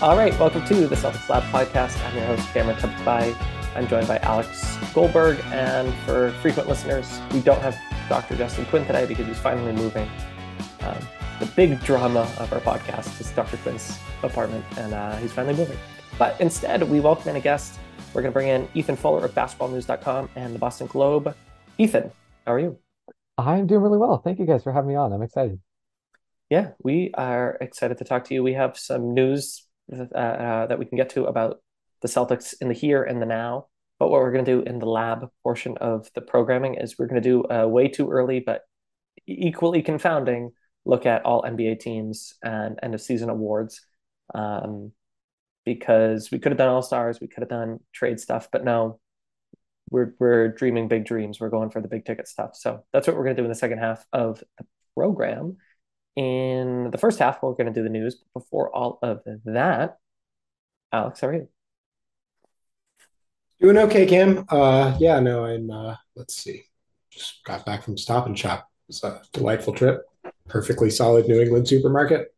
All right, welcome to the Celtics Lab podcast. I'm your host, Cameron Tubby. I'm joined by Alex Goldberg. And for frequent listeners, we don't have Dr. Justin Quinn today because he's finally moving. Um, the big drama of our podcast is Dr. Quinn's apartment, and uh, he's finally moving. But instead, we welcome in a guest. We're going to bring in Ethan Fuller of basketballnews.com and the Boston Globe. Ethan, how are you? I'm doing really well. Thank you guys for having me on. I'm excited. Yeah, we are excited to talk to you. We have some news uh, uh, that we can get to about the Celtics in the here and the now. But what we're going to do in the lab portion of the programming is we're going to do a way too early but equally confounding look at all NBA teams and end of season awards. Um, because we could have done all stars, we could have done trade stuff, but no, we're we're dreaming big dreams. We're going for the big ticket stuff. So that's what we're going to do in the second half of the program. In the first half, we're going to do the news. Before all of that, Alex, how are you? Doing okay, Cam. Uh, yeah, no, I'm. Uh, let's see, just got back from Stop and Shop. It's a delightful trip. Perfectly solid New England supermarket.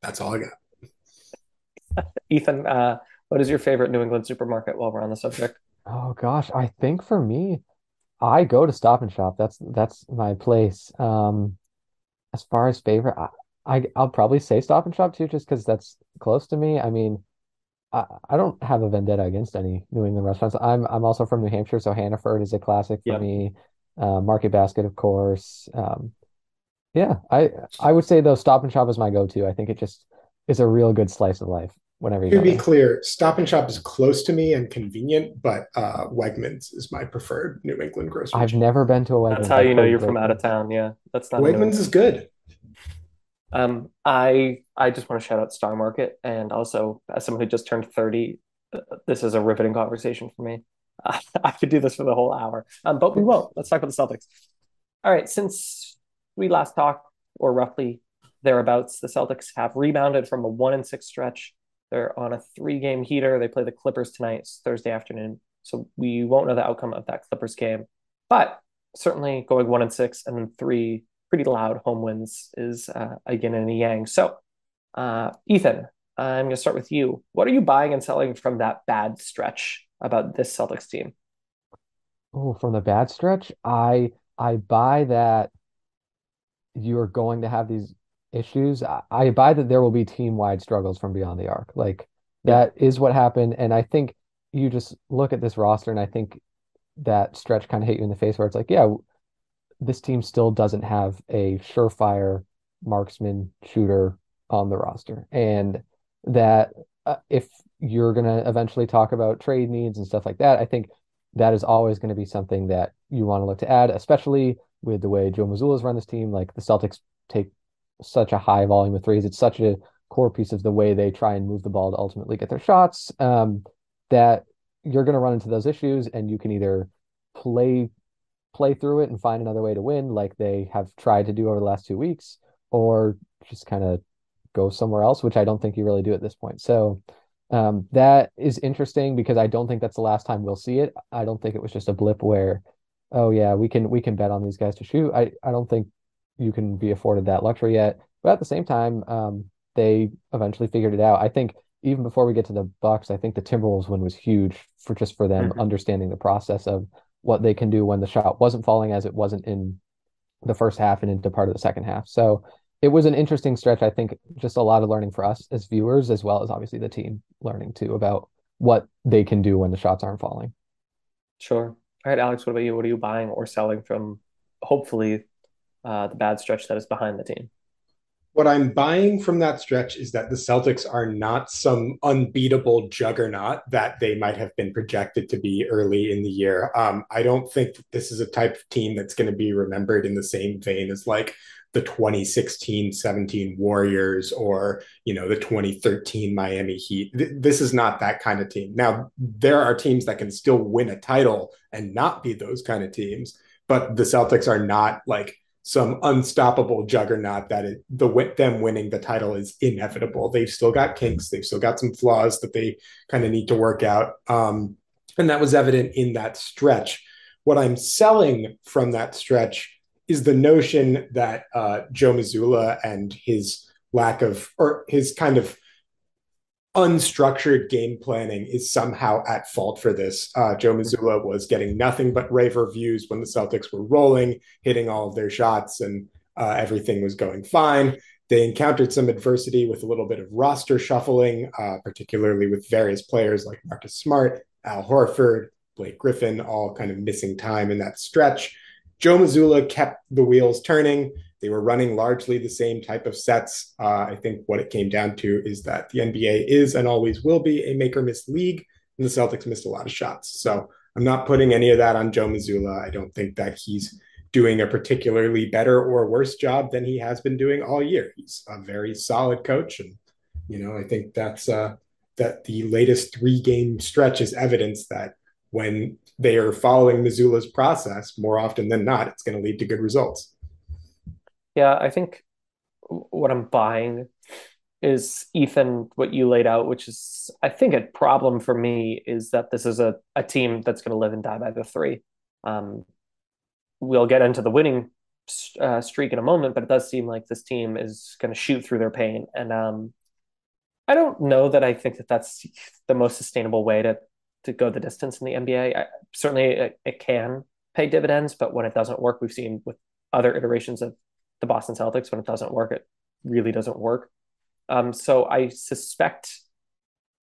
That's all I got. Ethan, uh, what is your favorite New England supermarket? While we're on the subject. Oh gosh, I think for me, I go to Stop and Shop. That's that's my place. Um, as far as favorite, I, I I'll probably say Stop and Shop too, just because that's close to me. I mean, I, I don't have a vendetta against any New England restaurants. I'm I'm also from New Hampshire, so Hannaford is a classic for yep. me. Uh, Market Basket, of course. Um, yeah, I I would say though Stop and Shop is my go-to. I think it just is a real good slice of life whenever you. To be there. clear, Stop and Shop is close to me and convenient, but uh, Wegmans is my preferred New England grocery. I've chain. never been to a Wegmans. That's how you know you're from out of town. Yeah, that's not. Wegmans is good. Um, I I just want to shout out Star Market, and also as someone who just turned thirty, uh, this is a riveting conversation for me. Uh, I could do this for the whole hour, um, but we won't. Let's talk about the Celtics. All right, since we last talked, or roughly thereabouts, the Celtics have rebounded from a one and six stretch. They're on a three game heater. They play the Clippers tonight, it's Thursday afternoon. So we won't know the outcome of that Clippers game. But certainly going one and six and then three pretty loud home wins is uh, a yin and a yang. So, uh, Ethan, I'm going to start with you. What are you buying and selling from that bad stretch about this Celtics team? Oh, from the bad stretch, I I buy that you're going to have these issues. I, I buy that there will be team wide struggles from beyond the arc. Like that yeah. is what happened, and I think you just look at this roster, and I think that stretch kind of hit you in the face where it's like, yeah, this team still doesn't have a surefire marksman shooter on the roster. And that uh, if you're going to eventually talk about trade needs and stuff like that, I think that is always going to be something that you want to look to add, especially with the way Joe Mazzulla's run this team. Like the Celtics take such a high volume of threes. It's such a core piece of the way they try and move the ball to ultimately get their shots um, that you're going to run into those issues and you can either play play through it and find another way to win like they have tried to do over the last two weeks or just kind of go somewhere else which i don't think you really do at this point. So um, that is interesting because i don't think that's the last time we'll see it. I don't think it was just a blip where oh yeah we can we can bet on these guys to shoot. I, I don't think you can be afforded that luxury yet but at the same time um, they eventually figured it out i think even before we get to the bucks i think the timberwolves win was huge for just for them mm-hmm. understanding the process of what they can do when the shot wasn't falling as it wasn't in the first half and into part of the second half. So it was an interesting stretch. I think just a lot of learning for us as viewers, as well as obviously the team learning too about what they can do when the shots aren't falling. Sure. All right, Alex, what about you? What are you buying or selling from hopefully uh, the bad stretch that is behind the team? What I'm buying from that stretch is that the Celtics are not some unbeatable juggernaut that they might have been projected to be early in the year. Um, I don't think this is a type of team that's going to be remembered in the same vein as like the 2016 17 Warriors or, you know, the 2013 Miami Heat. Th- this is not that kind of team. Now, there are teams that can still win a title and not be those kind of teams, but the Celtics are not like some unstoppable juggernaut that it, the them winning the title is inevitable. They've still got kinks, they've still got some flaws that they kind of need to work out, um, and that was evident in that stretch. What I'm selling from that stretch is the notion that uh, Joe Mazzulla and his lack of or his kind of unstructured game planning is somehow at fault for this. Uh, Joe Mazzulla was getting nothing but rave reviews when the Celtics were rolling, hitting all of their shots, and uh, everything was going fine. They encountered some adversity with a little bit of roster shuffling, uh, particularly with various players like Marcus Smart, Al Horford, Blake Griffin, all kind of missing time in that stretch. Joe Mazzulla kept the wheels turning. They were running largely the same type of sets. Uh, I think what it came down to is that the NBA is and always will be a make or miss league, and the Celtics missed a lot of shots. So I'm not putting any of that on Joe Mazzulla. I don't think that he's doing a particularly better or worse job than he has been doing all year. He's a very solid coach, and you know I think that's uh, that the latest three game stretch is evidence that when they are following Mazzulla's process, more often than not, it's going to lead to good results. Yeah, I think what I'm buying is Ethan, what you laid out, which is, I think, a problem for me is that this is a, a team that's going to live and die by the three. Um, we'll get into the winning uh, streak in a moment, but it does seem like this team is going to shoot through their pain. And um, I don't know that I think that that's the most sustainable way to to go the distance in the NBA. I, certainly, it, it can pay dividends, but when it doesn't work, we've seen with other iterations of the Boston Celtics. When it doesn't work, it really doesn't work. Um, so I suspect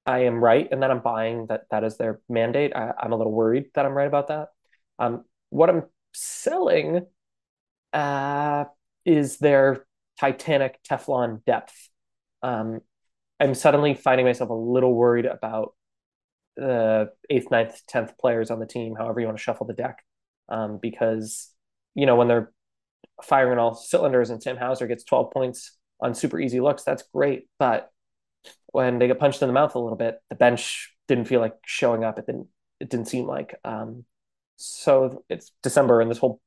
I am right, and that I'm buying that that is their mandate. I, am a little worried that I'm right about that. Um, what I'm selling uh, is their Titanic Teflon depth. Um, I'm suddenly finding myself a little worried about the eighth, ninth, tenth players on the team, however you want to shuffle the deck, um, because you know when they're firing all cylinders and Sam Hauser gets 12 points on super easy looks, that's great. But when they get punched in the mouth a little bit, the bench didn't feel like showing up. It didn't. It didn't seem like. Um, so it's December, and this whole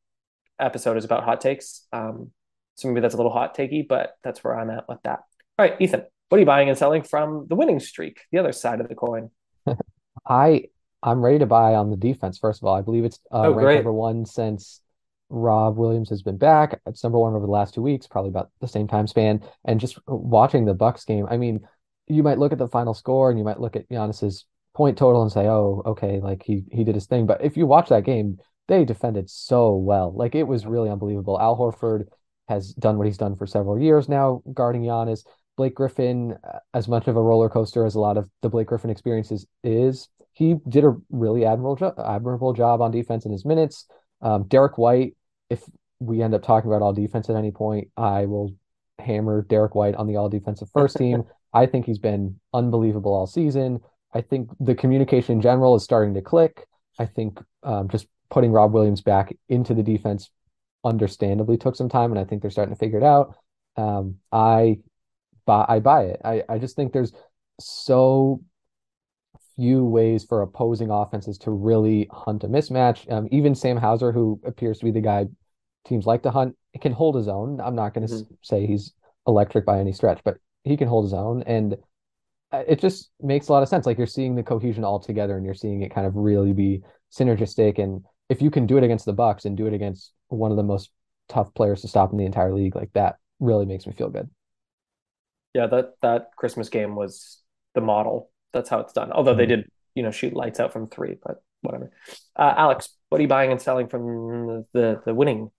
episode is about hot takes. Um, so maybe that's a little hot takey, but that's where I'm at with that. All right, Ethan, what are you buying and selling from the winning streak, the other side of the coin? I I'm ready to buy on the defense. First of all, I believe it's uh, oh, ranked number one since Rob Williams has been back. It's number one over the last two weeks, probably about the same time span. And just watching the Bucks game, I mean, you might look at the final score and you might look at Giannis's point total and say, "Oh, okay, like he he did his thing." But if you watch that game, they defended so well. Like it was really unbelievable. Al Horford has done what he's done for several years now, guarding Giannis. Blake Griffin, uh, as much of a roller coaster as a lot of the Blake Griffin experiences is, he did a really admirable job, admirable job on defense in his minutes. Um, Derrick White, if we end up talking about all defense at any point, I will hammer Derrick White on the all defensive first team. I think he's been unbelievable all season. I think the communication in general is starting to click. I think um, just putting Rob Williams back into the defense understandably took some time, and I think they're starting to figure it out. Um, I buy I buy it. I, I just think there's so few ways for opposing offenses to really hunt a mismatch. Um, even Sam Hauser, who appears to be the guy teams like to hunt, can hold his own. I'm not going to mm-hmm. say he's electric by any stretch, but he can hold his own. And uh, it just makes a lot of sense. Like you're seeing the cohesion all together and you're seeing it kind of really be synergistic. And if you can do it against the Bucks and do it against one of the most tough players to stop in the entire league, like that really makes me feel good. Yeah, that that Christmas game was the model that's how it's done. Although mm-hmm. they did, you know, shoot lights out from three, but whatever. Uh, Alex, what are you buying and selling from the the winning?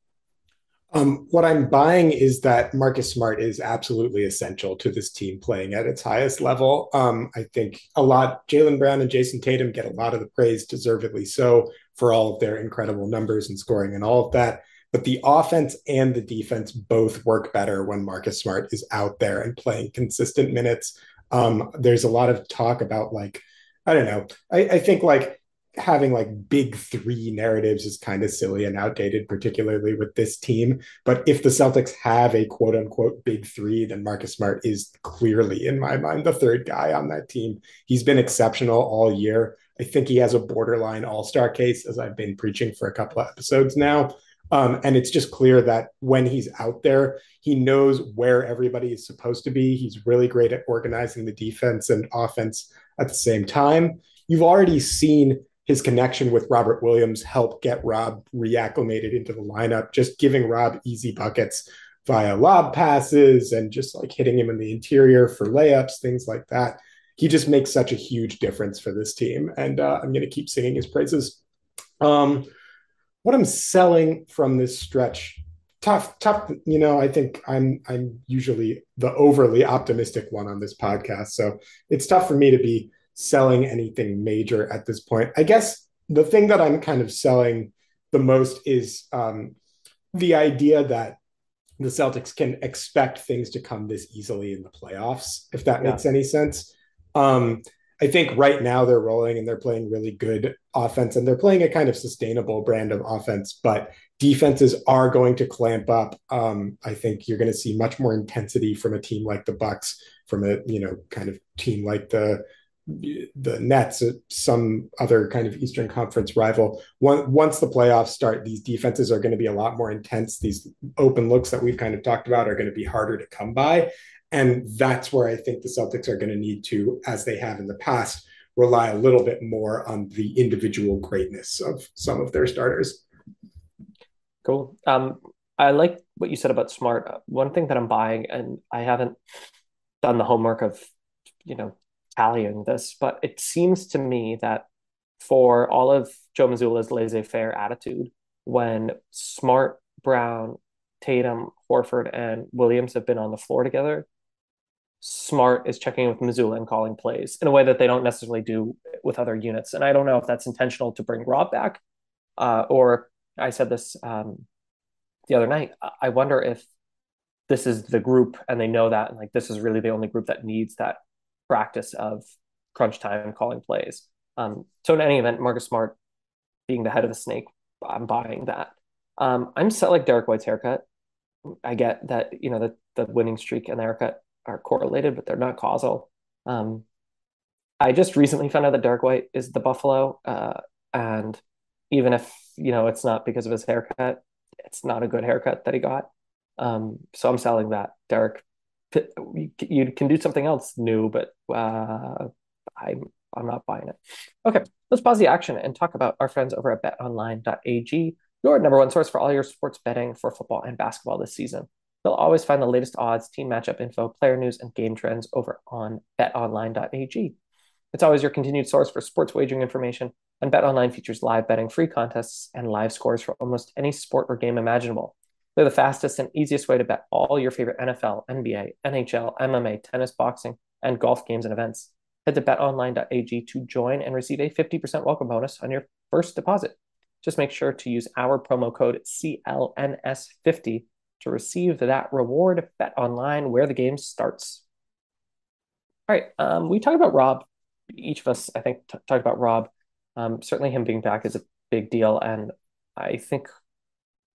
Um, what I'm buying is that Marcus Smart is absolutely essential to this team playing at its highest level. Um, I think a lot, Jaylen Brown and Jayson Tatum get a lot of the praise, deservedly so, for all of their incredible numbers and scoring and all of that. but the offense and the defense both work better when Marcus Smart is out there and playing consistent minutes. Um, there's a lot of talk about like, I don't know. I, I think like having like big three narratives is kind of silly and outdated, particularly with this team. But if the Celtics have a quote unquote big three, then Marcus Smart is clearly, in my mind, the third guy on that team. He's been exceptional all year. I think he has a borderline all star case, as I've been preaching for a couple of episodes now. Um, and it's just clear that when he's out there, he knows where everybody is supposed to be. He's really great at organizing the defense and offense at the same time. You've already seen his connection with Robert Williams helped get Rob reacclimated into the lineup, just giving Rob easy buckets via lob passes and just like hitting him in the interior for layups, things like that. He just makes such a huge difference for this team. And uh, I'm going to keep singing his praises. Um, what I'm selling from this stretch, tough, tough. You know, I think I'm I'm usually the overly optimistic one on this podcast, so it's tough for me to be selling anything major at this point. I guess the thing that I'm kind of selling the most is um, the idea that the Celtics can expect things to come this easily in the playoffs, if that yeah. makes any sense. Um, I think right now they're rolling and they're playing really good offense and they're playing a kind of sustainable brand of offense, but defenses are going to clamp up. Um, I think you're going to see much more intensity from a team like the Bucks, from a you know kind of team like the the Nets, some other kind of Eastern Conference rival. Once the playoffs start, these defenses are going to be a lot more intense. These open looks that we've kind of talked about are going to be harder to come by. And that's where I think the Celtics are going to need to, as they have in the past, rely a little bit more on the individual greatness of some of their starters. Cool. Um, I like what you said about Smart. One thing that I'm buying, and I haven't done the homework of, you know, this, but it seems to me that for all of Joe Mazzulla's laissez-faire attitude, when Smart, Brown, Tatum, Horford, and Williams have been on the floor together, Smart is checking in with Mazzulla and calling plays in a way that they don't necessarily do with other units. And I don't know if that's intentional to bring Rob back, uh, or I said this um, the other night. I wonder if this is the group and they know that, and like this is really the only group that needs that practice of crunch time calling plays. Um, so in any event, Marcus Smart being the head of the snake, I'm buying that. Um, I'm selling Derrick White's haircut. I get that you know the the winning streak and the haircut are correlated, but they're not causal. Um, I just recently found out that Derrick White is the Buffalo, uh, and even if you know it's not because of his haircut, it's not a good haircut that he got. Um, so I'm selling that. Derrick, you can do something else new, but uh, I'm I'm not buying it. Okay, let's pause the action and talk about our friends over at BetOnline.ag, your number one source for all your sports betting for football and basketball this season. You'll always find the latest odds, team matchup info, player news, and game trends over on betonline.ag. It's always your continued source for sports wagering information, and BetOnline features live betting, free contests, and live scores for almost any sport or game imaginable. They're the fastest and easiest way to bet all your favorite NFL, NBA, NHL, MMA, tennis, boxing, and golf games and events. Head to betonline.ag to join and receive a 50% welcome bonus on your first deposit. Just make sure to use our promo code CLNS50 to receive that reward. Bet online where the game starts. All right, um, we talked about Rob. Each of us, I think, t- talked about Rob. Um, certainly, him being back is a big deal, and I think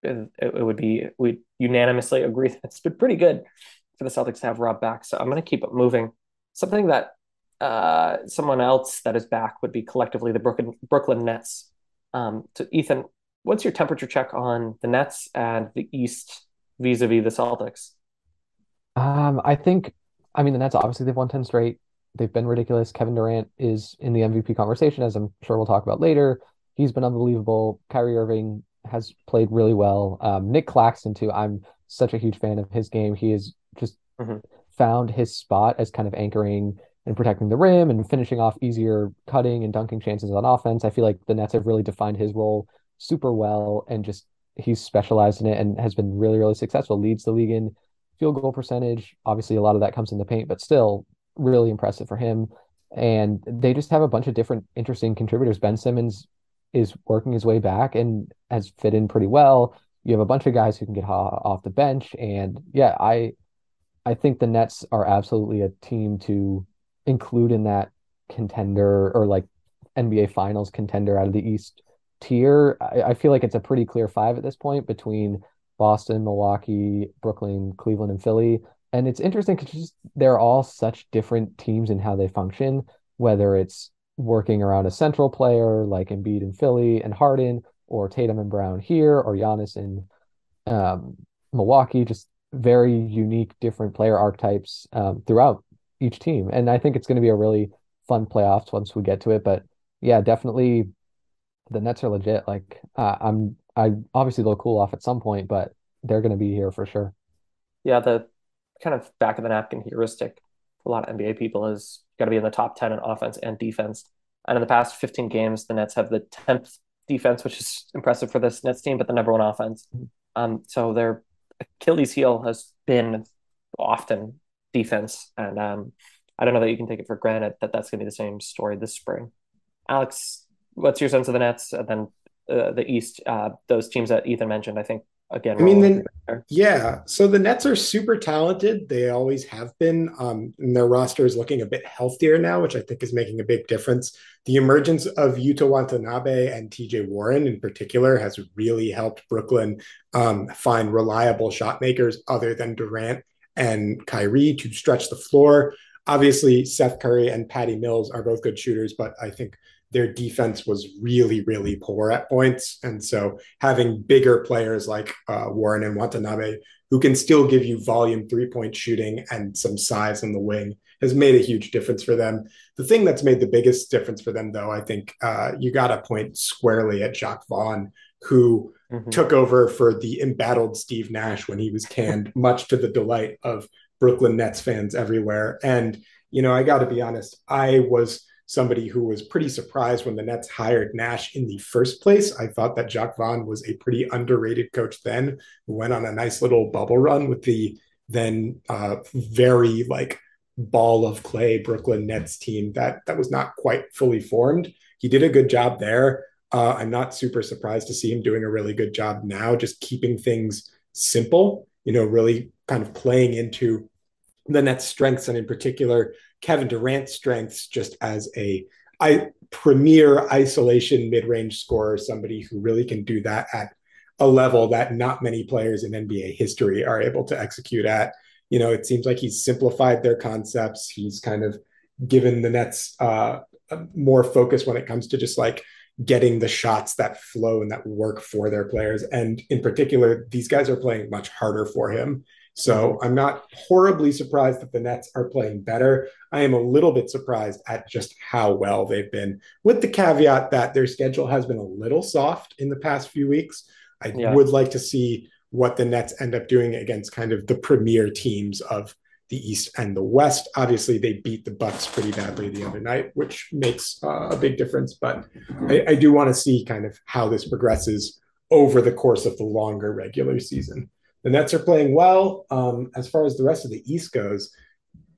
it, would be we unanimously agree that it's been pretty good for the Celtics to have Rob back. So I'm going to keep it moving. Something that uh, someone else that is back would be collectively the Brooklyn Brooklyn Nets. Um, to Ethan, what's your temperature check on the Nets and the East vis-a-vis the Celtics? Um, I think, I mean, the Nets obviously they've won 10 straight. They've been ridiculous. Kevin Durant is in the MVP conversation, as I'm sure we'll talk about later. He's been unbelievable. Kyrie Irving has played really well. Um, Nic Claxton, too. I'm such a huge fan of his game. He has just mm-hmm. found his spot as kind of anchoring and protecting the rim and finishing off easier cutting and dunking chances on offense. I feel like the Nets have really defined his role super well and just he's specialized in it and has been really, really successful. Leads the league in field goal percentage. Obviously, a lot of that comes in the paint, but still really impressive for him. And they just have a bunch of different interesting contributors. Ben Simmons is working his way back and has fit in pretty well. you have a bunch of guys who can get off the bench. And yeah, I I think the Nets are absolutely a team to include in that contender or like NBA Finals contender out of the East tier. I, I feel like it's a pretty clear five at this point between Boston, Milwaukee, Brooklyn, Cleveland, and Philly. And it's interesting because they're all such different teams in how they function, whether it's working around a central player like Embiid and Philly and Harden, or Tatum and Brown here, or Giannis in um, Milwaukee. Just very unique, different player archetypes um, throughout each team. And I think it's going to be a really fun playoffs once we get to it. But yeah, definitely the Nets are legit. Like uh, I'm, I obviously they'll cool off at some point, but they're going to be here for sure. Yeah, the kind of back of the napkin heuristic a lot of NBA people is got to be in the top 10 in offense and defense. And in the past 15 games, the Nets have the 10th defense, which is impressive for this Nets team, but the number one offense. Mm-hmm. Um, so their Achilles heel has been often defense. And um, I don't know that you can take it for granted that that's going to be the same story this spring. Alex, what's your sense of the Nets? And then uh, the East, uh, those teams that Ethan mentioned, I think again. I mean, then, yeah. So the Nets are super talented. They always have been. Um, and their roster is looking a bit healthier now, which I think is making a big difference. The emergence of Yuta Watanabe and TJ Warren in particular has really helped Brooklyn um, find reliable shot makers other than Durant and Kyrie to stretch the floor. Obviously, Seth Curry and Patty Mills are both good shooters, but I think their defense was really, really poor at points. And so having bigger players like uh, Warren and Watanabe who can still give you volume three point shooting and some size in the wing has made a huge difference for them. The thing that's made the biggest difference for them, though, I think uh, you got to point squarely at Jacque Vaughn, who mm-hmm. took over for the embattled Steve Nash when he was canned, much to the delight of Brooklyn Nets fans everywhere. And, you know, I got to be honest, I was somebody who was pretty surprised when the Nets hired Nash in the first place. I thought that Jacque Vaughn was a pretty underrated coach then, who went on a nice little bubble run with the then uh, very like ball of clay Brooklyn Nets team that that was not quite fully formed. He did a good job there. Uh, I'm not super surprised to see him doing a really good job now, just keeping things simple. You know, really kind of playing into the Nets' strengths, and in particular, Kevin Durant's strengths just as a I, premier isolation mid range scorer, somebody who really can do that at a level that not many players in NBA history are able to execute at. You know, it seems like he's simplified their concepts. He's kind of given the Nets uh, more focus when it comes to just like getting the shots that flow and that work for their players. And in particular, these guys are playing much harder for him. So I'm not horribly surprised that the Nets are playing better. I am a little bit surprised at just how well they've been, with the caveat that their schedule has been a little soft in the past few weeks. I yeah. would like to see what the Nets end up doing against kind of the premier teams of the East and the West. Obviously, they beat the Bucks pretty badly the other night, which makes uh, a big difference. But I, I do want to see kind of how this progresses over the course of the longer regular season the Nets are playing well. Um, as far as the rest of the East goes,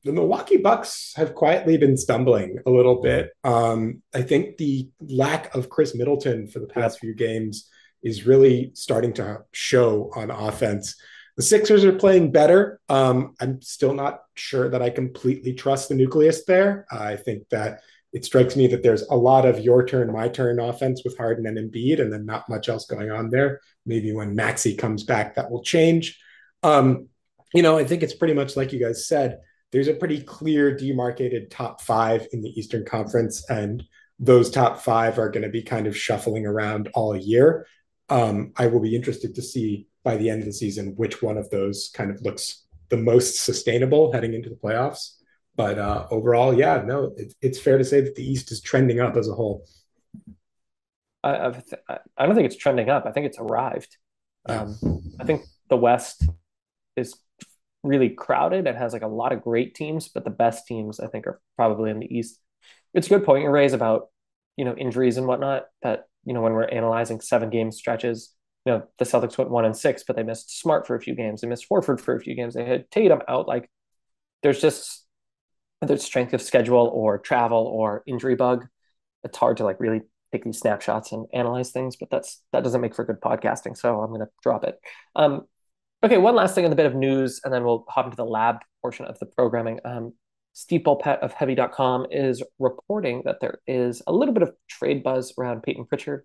the Milwaukee Bucks have quietly been stumbling a little bit. Um, I think the lack of Khris Middleton for the past few games is really starting to show on offense. The Sixers are playing better. Um, I'm still not sure that I completely trust the nucleus there. I think that it strikes me that there's a lot of your turn, my turn offense with Harden and Embiid, and then not much else going on there. Maybe when Maxey comes back, that will change. Um, you know, I think it's pretty much like you guys said. There's a pretty clear demarcated top five in the Eastern Conference, and those top five are going to be kind of shuffling around all year. Um, I will be interested to see by the end of the season which one of those kind of looks the most sustainable heading into the playoffs. But uh, overall, yeah, no, it, it's fair to say that the East is trending up as a whole. I, I've, I don't think it's trending up. I think it's arrived. Um, I think the West is really crowded and has like a lot of great teams, but the best teams I think are probably in the East. It's a good point you raise about you know injuries and whatnot. That you know when we're analyzing seven game stretches, you know the Celtics went one and six, but they missed Smart for a few games. They missed Horford for a few games. They had Tatum out. Like there's just whether it's strength of schedule or travel or injury bug, it's hard to like really take these snapshots and analyze things, but that's that doesn't make for good podcasting, so I'm gonna drop it. Um, okay, one last thing on the bit of news, and then we'll hop into the lab portion of the programming. Um, Steve Bulpett of Heavy.com is reporting that there is a little bit of trade buzz around peyton Pritchard.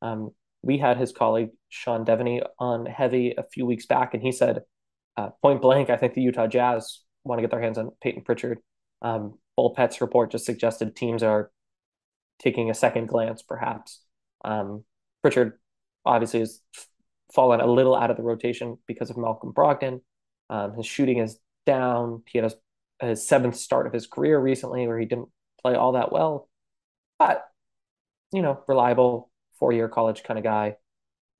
Um, we had his colleague Sean Deveney on Heavy a few weeks back, and he said, uh, point blank, I think the Utah Jazz want to get their hands on peyton Pritchard. Um, Bulpett's report just suggested teams are taking a second glance, perhaps. Um, Pritchard obviously has fallen a little out of the rotation because of Malcolm Brogdon. Um, his shooting is down. He had a, his seventh start of his career recently where he didn't play all that well, but you know, reliable four year college kind of guy,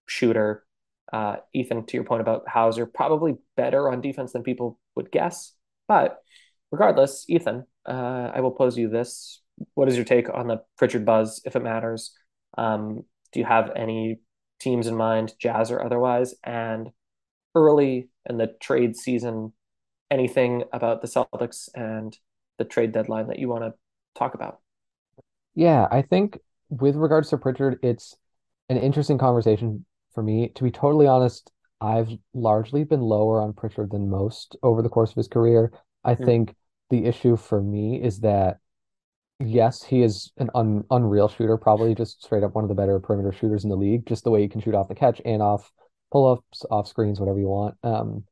shooter. Uh, Ethan, to your point about Hauser, probably better on defense than people would guess. But regardless, Ethan, uh, I will pose you this what is your take on the Pritchard buzz, if it matters? Um, do you have any teams in mind, Jazz or otherwise? And early in the trade season, anything about the Celtics and the trade deadline that you want to talk about? Yeah, I think with regards to Pritchard, it's an interesting conversation for me. To be totally honest, I've largely been lower on Pritchard than most over the course of his career. I mm-hmm. think the issue for me is that yes, he is an un, unreal shooter, probably just straight up one of the better perimeter shooters in the league, just the way he can shoot off the catch and off pull ups, off screens, whatever you want. Um,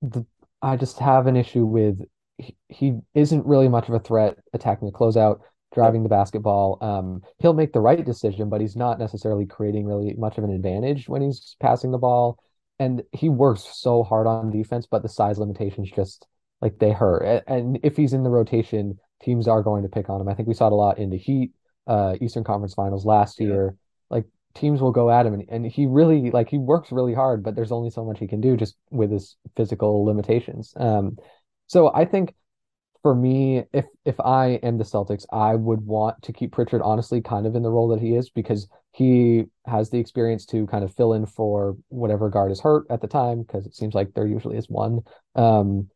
the, I just have an issue with he, he isn't really much of a threat attacking the closeout, driving the basketball. Um, he'll make the right decision, but he's not necessarily creating really much of an advantage when he's passing the ball. And he works so hard on defense, but the size limitations just like they hurt. And if he's in the rotation, teams are going to pick on him. I think we saw it a lot in the Heat, uh, Eastern Conference Finals last yeah. year. Like teams will go at him, and, and he really like he works really hard, but there's only so much he can do just with his physical limitations. Um, so I think for me, if if I am the Celtics, I would want to keep Pritchard honestly kind of in the role that he is because he has the experience to kind of fill in for whatever guard is hurt at the time because it seems like there usually is one. Um,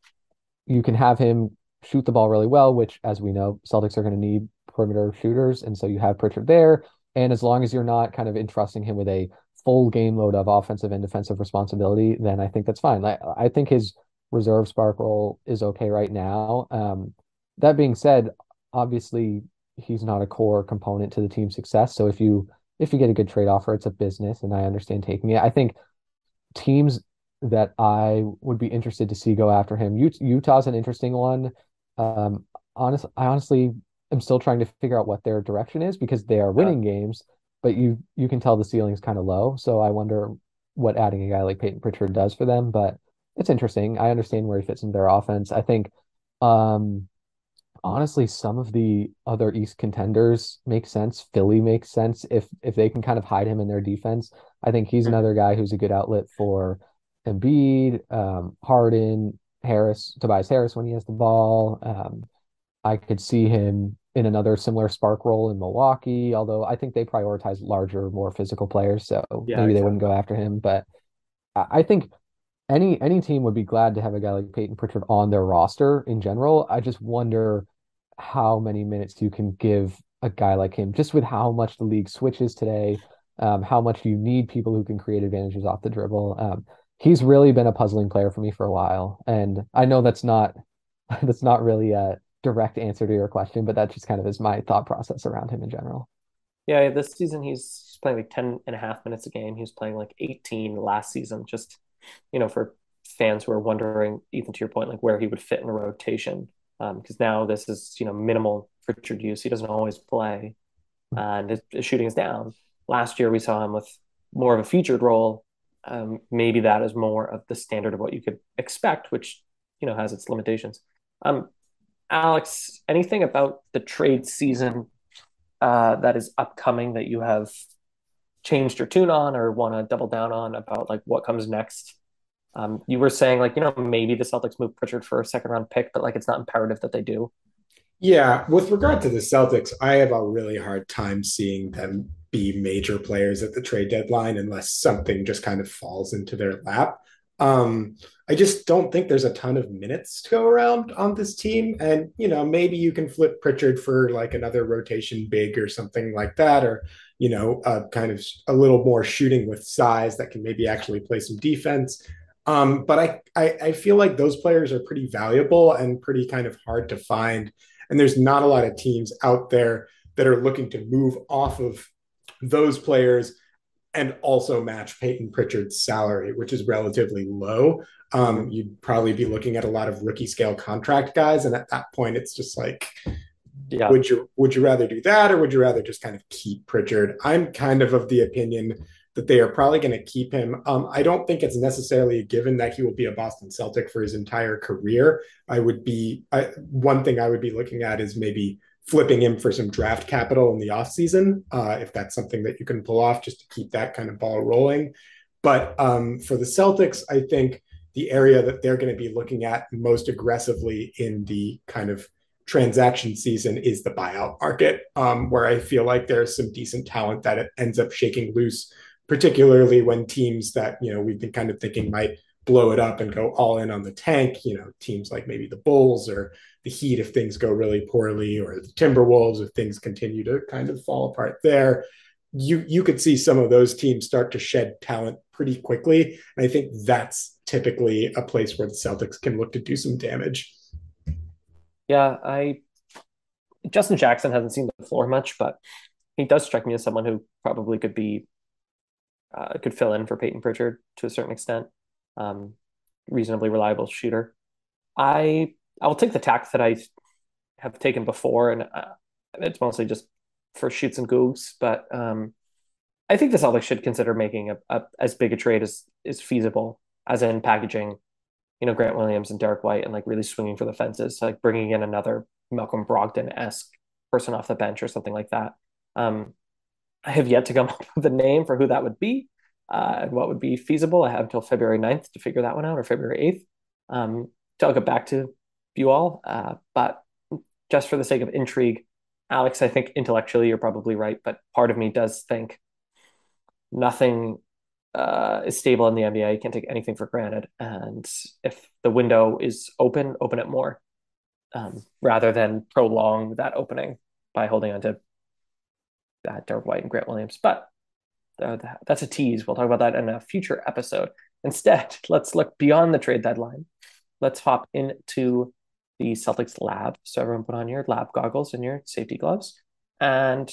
you can have him shoot the ball really well, which, as we know, Celtics are going to need perimeter shooters. And so you have Pritchard there. And as long as you're not kind of entrusting him with a full game load of offensive and defensive responsibility, then I think that's fine. I, I think his reserve spark role is okay right now. Um, that being said, obviously he's not a core component to the team's success. So if you if you get a good trade offer, it's a business, and I understand taking it. I think teams that I would be interested to see go after him. Utah's an interesting one. Um, honest, I honestly am still trying to figure out what their direction is because they are winning yeah. games, but you you can tell the ceiling's kind of low. So I wonder what adding a guy like Peyton Pritchard does for them. But it's interesting. I understand where he fits in their offense. I think um honestly some of the other East contenders make sense. Philly makes sense if if they can kind of hide him in their defense. I think he's mm-hmm. another guy who's a good outlet for Embiid, um, Harden, Harris, Tobias Harris when he has the ball. Um, I could see him in another similar spark role in Milwaukee, although I think they prioritize larger, more physical players, so yeah, maybe exactly. they wouldn't go after him. But I think any any team would be glad to have a guy like Peyton Pritchard on their roster in general. I just wonder how many minutes you can give a guy like him, just with how much the league switches today, um, how much you need people who can create advantages off the dribble. Um, he's really been a puzzling player for me for a while. And I know that's not that's not really a direct answer to your question, but that just kind of is my thought process around him in general. Yeah, this season he's playing like 10 and a half minutes a game. He was playing like 18 last season. Just, you know, for fans who are wondering, even to your point, like where he would fit in a rotation. Because um, now this is, you know, minimal Pritchard use. He doesn't always play. Hmm. and his, his shooting is down. Last year we saw him with more of a featured role um, maybe that is more of the standard of what you could expect, which you know has its limitations. Um, Alex, anything about the trade season uh, that is upcoming that you have changed your tune on or want to double down on about like what comes next? Um, you were saying like you know maybe the Celtics move Pritchard for a second round pick, but like it's not imperative that they do. Yeah, with regard to the Celtics, I have a really hard time seeing them be major players at the trade deadline unless something just kind of falls into their lap. Um, I just don't think there's a ton of minutes to go around on this team. And, you know, maybe you can flip Pritchard for like another rotation big or something like that, or, you know, kind of a little more shooting with size that can maybe actually play some defense. Um, but I, I, I feel like those players are pretty valuable and pretty kind of hard to find. And there's not a lot of teams out there that are looking to move off of those players and also match Peyton Pritchard's salary, which is relatively low. Um, you'd probably be looking at a lot of rookie scale contract guys, and at that point, it's just like, yeah. would you would you rather do that, or would you rather just kind of keep Pritchard? I'm kind of of the opinion that they are probably going to keep him. Um, I don't think it's necessarily a given that he will be a Boston Celtic for his entire career. I would be I, one thing I would be looking at is maybe flipping him for some draft capital in the offseason, uh, if that's something that you can pull off just to keep that kind of ball rolling. But um, for the Celtics, I think the area that they're going to be looking at most aggressively in the kind of transaction season is the buyout market, um, where I feel like there's some decent talent that ends up shaking loose, particularly when teams that you know we've been kind of thinking might blow it up and go all in on the tank. You know, teams like maybe the Bulls or the Heat if things go really poorly, or the Timberwolves if things continue to kind of fall apart there. You you could see some of those teams start to shed talent pretty quickly, and I think that's typically a place where the Celtics can look to do some damage. Yeah, I Justin Jackson hasn't seen the floor much, but he does strike me as someone who probably could be uh, could fill in for Peyton Pritchard to a certain extent. Um, reasonably reliable shooter. I I will take the tack that I have taken before, and uh, it's mostly just for shoots and googs. But um, I think the Celtics should consider making a, a, as big a trade as is feasible, as in packaging, you know, Grant Williams and Derrick White, and like really swinging for the fences, so, like bringing in another Malcolm Brogdon esque person off the bench or something like that. Um, I have yet to come up with a name for who that would be uh, and what would be feasible. I have until February 9th to figure that one out or February 8th. Um, I'll get back to you all. Uh, but just for the sake of intrigue, Alex, I think intellectually you're probably right, but part of me does think nothing uh, is stable in the NBA. You can't take anything for granted. And if the window is open, open it more um, rather than prolong that opening by holding on to uh, Derrick White and Grant Williams. But uh, that's a tease. We'll talk about that in a future episode. Instead, let's look beyond the trade deadline. Let's hop into the Celtics lab. So everyone put on your lab goggles and your safety gloves. And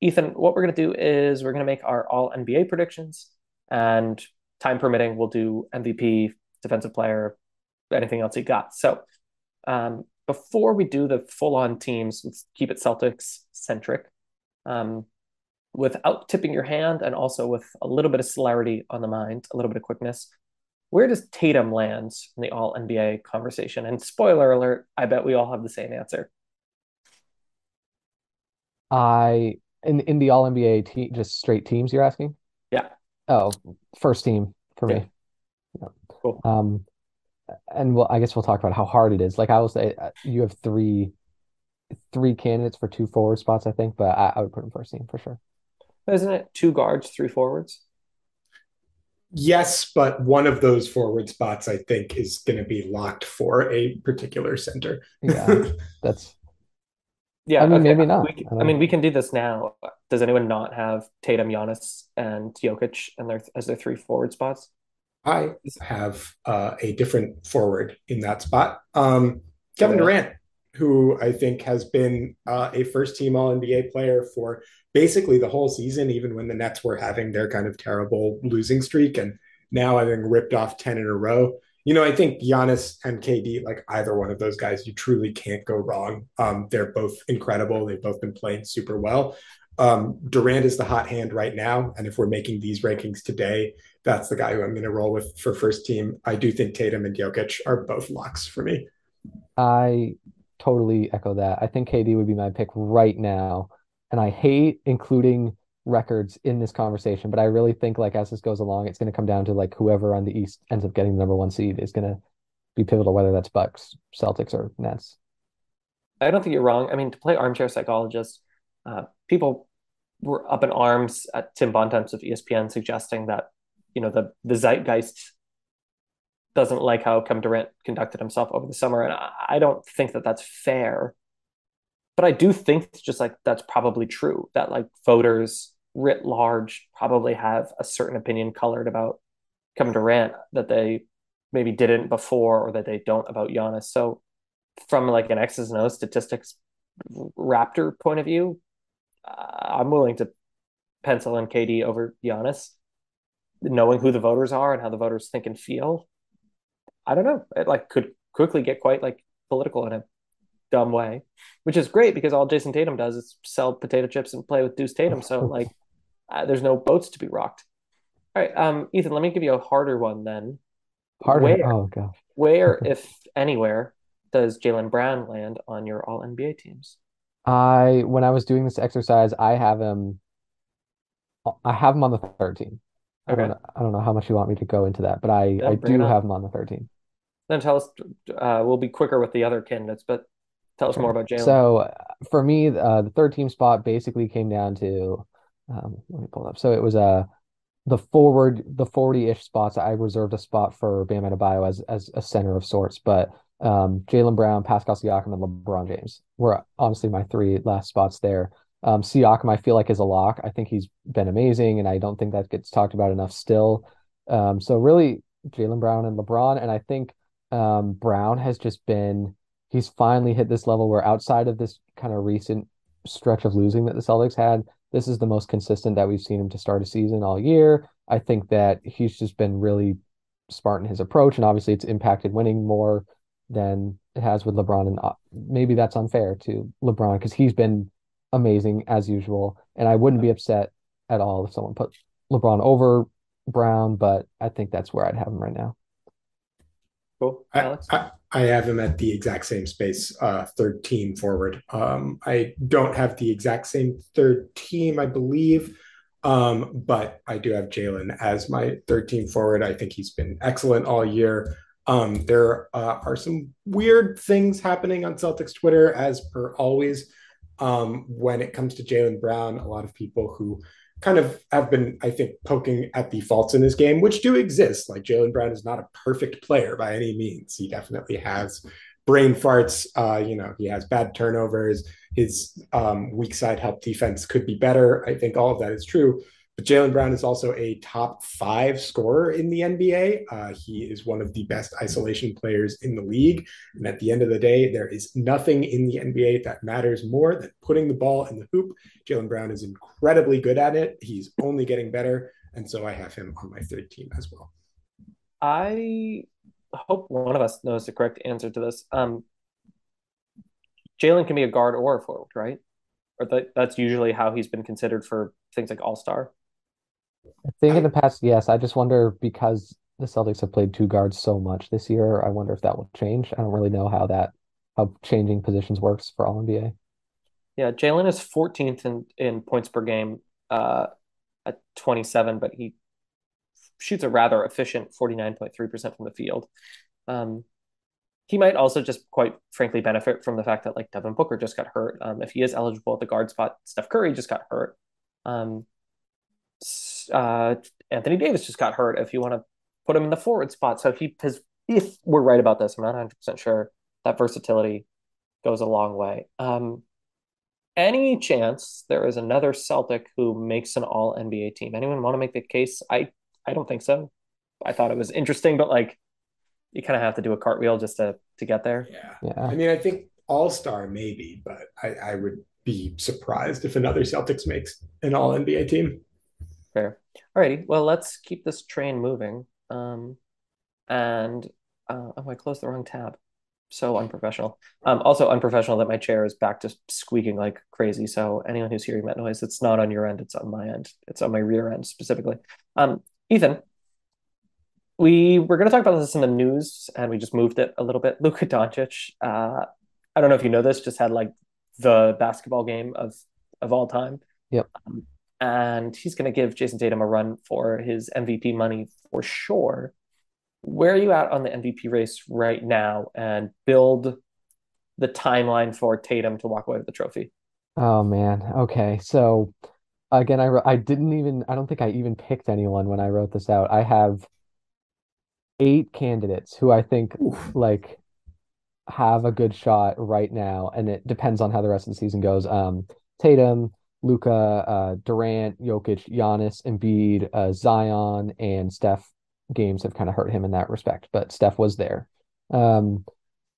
Ethan, what we're going to do is we're going to make our all NBA predictions. And time permitting, we'll do MVP, defensive player, anything else you got. So um, before we do the full on teams, let's keep it Celtics centric. Um, without tipping your hand and also with a little bit of celerity on the mind, a little bit of quickness, where does Tatum land in the all NBA conversation? And spoiler alert, I bet we all have the same answer. I in in the all NBA team, just straight teams. You're asking? Yeah. Oh, first team for me. Yeah. Cool. Um, and well, I guess we'll talk about how hard it is. Like I will say, uh, you have three three candidates for two forward spots, I think, but I, I would put him first team for sure. Isn't it two guards, three forwards? Yes, but one of those forward spots I think is going to be locked for a particular center. yeah, that's. Yeah, I mean, okay. maybe not. We can, I, I, mean, we can do this now. Does anyone not have Tatum, Giannis, and Jokic and their as their three forward spots? I have uh, a different forward in that spot. Um, Kevin. Durant, who I think has been uh, a first team All NBA player for basically the whole season, even when the Nets were having their kind of terrible losing streak, and now having ripped off 10 in a row. You know, I think Giannis and KD, like either one of those guys, you truly can't go wrong. Um, they're both incredible. They've both been playing super well. Um, Durant is the hot hand right now. And if we're making these rankings today, that's the guy who I'm going to roll with for first team. I do think Tatum and Jokic are both locks for me. I totally echo that. I think KD would be my pick right now and I hate including records in this conversation, but I really think like as this goes along, it's going to come down to like whoever on the East ends up getting the number one seed is going to be pivotal, whether that's Bucks, Celtics, or Nets. I don't think you're wrong. I mean, to play armchair psychologist, uh, people were up in arms at Tim Bontemps of ESPN suggesting that you know the the zeitgeist doesn't like how Kevin Durant conducted himself over the summer, and I, don't think that that's fair. But I do think just like that's probably true that like voters writ large probably have a certain opinion colored about Kevin Durant that they maybe didn't before or that they don't about Giannis. So from like an X's and O statistics Raptor point of view, uh, I'm willing to pencil in KD over Giannis, knowing who the voters are and how the voters think and feel. I don't know. It like could quickly get quite like political in a dumb way, which is great because all Jayson Tatum does is sell potato chips and play with Deuce Tatum. So like, uh, there's no boats to be rocked. All right, um, Ethan, let me give you a harder one then. Harder. Where, Oh gosh. where, if anywhere, does Jaylen Brown land on your All NBA teams? I when I was doing this exercise, I have him I have him on the third team. I Okay, don't know, I don't know how much you want me to go into that, but I I do have him on the third team. Then tell us. Uh, we'll be quicker with the other candidates, but tell us more about Jaylen. So uh, for me, uh, the third team spot basically came down to um, let me pull it up. So it was uh the forward the 40-ish spots. I reserved a spot for Bam Adebayo as as a center of sorts, but um, Jaylen Brown, Pascal Siakam, and LeBron James were honestly my three last spots there. Um, Siakam, I feel like is a lock. I think he's been amazing, and I don't think that gets talked about enough still. Um, so really, Jaylen Brown and LeBron, and I think um, Brown has just been he's finally hit this level where outside of this kind of recent stretch of losing that the Celtics had, this is the most consistent that we've seen him to start a season all year. I think that he's just been really smart in his approach, and obviously it's impacted winning more than it has with LeBron. And uh, maybe that's unfair to LeBron because he's been amazing as usual. And I wouldn't be upset at all if someone put LeBron over Brown, but I think that's where I'd have him right now. Cool, I, Alex. I, I have him at the exact same space, uh, third team forward. Um, I don't have the exact same third team, I believe, um, but I do have Jaylen as my third team forward. I think he's been excellent all year. Um, there uh, are some weird things happening on Celtics Twitter, as per always. Um, when it comes to Jaylen Brown, a lot of people who kind of have been, I think, poking at the faults in his game, which do exist. Like Jaylen Brown is not a perfect player by any means. He definitely has brain farts. Uh, you know, he has bad turnovers. His um, weak side help defense could be better. I think all of that is true. But Jaylen Brown is also a top five scorer in the NBA. Uh, he is one of the best isolation players in the league. And at the end of the day, there is nothing in the NBA that matters more than putting the ball in the hoop. Jaylen Brown is incredibly good at it. He's only getting better. And so I have him on my third team as well. I hope one of us knows the correct answer to this. Um, Jaylen can be a guard or a forward, right? Or that that's usually how he's been considered for things like All Star. I think in the past, yes, I just wonder because the Celtics have played two guards so much this year, I wonder if that will change. I don't really know how that how changing positions works for all NBA. Yeah, Jaylen is 14th in in points per game, uh, at 27, but he shoots a rather efficient 49.3% from the field. Um, he might also just quite frankly benefit from the fact that like Devin Booker just got hurt. Um, if he is eligible at the guard spot, Steph Curry just got hurt. Um, uh, Anthony Davis just got hurt. If you want to put him in the forward spot, so if he has, if we're right about this, I'm not 100 percent sure. That versatility goes a long way. Um, any chance there is another Celtic who makes an All NBA team? Anyone want to make the case? I I don't think so. I thought it was interesting, but like you kind of have to do a cartwheel just to to get there. yeah. Yeah. I mean, I think all star maybe, but I, I would be surprised if another Celtics makes an all NBA team. Fair. Alrighty. Well, let's keep this train moving. Um, and uh, oh, I closed the wrong tab. So unprofessional. Um, also unprofessional that my chair is back to squeaking like crazy. So anyone who's hearing that noise, it's not on your end, it's on my end. It's on my rear end specifically. Um, Ethan, we were going to talk about this in the news, and we just moved it a little bit. Luka Doncic, uh, I don't know if you know this, just had like the basketball game of of all time. Yep. Um, and he's going to give Jayson Tatum a run for his MVP money for sure. Where are you at on the MVP race right now and build the timeline for Tatum to walk away with the trophy? Oh man. Okay. So again, I I didn't even I don't think I even picked anyone when I wrote this out. I have eight candidates who I think Oof. like have a good shot right now, and it depends on how the rest of the season goes. Um, Tatum, Luka, uh, Durant, Jokic, Giannis, Embiid, uh, Zion, and Steph games have kind of hurt him in that respect, but Steph was there. Um,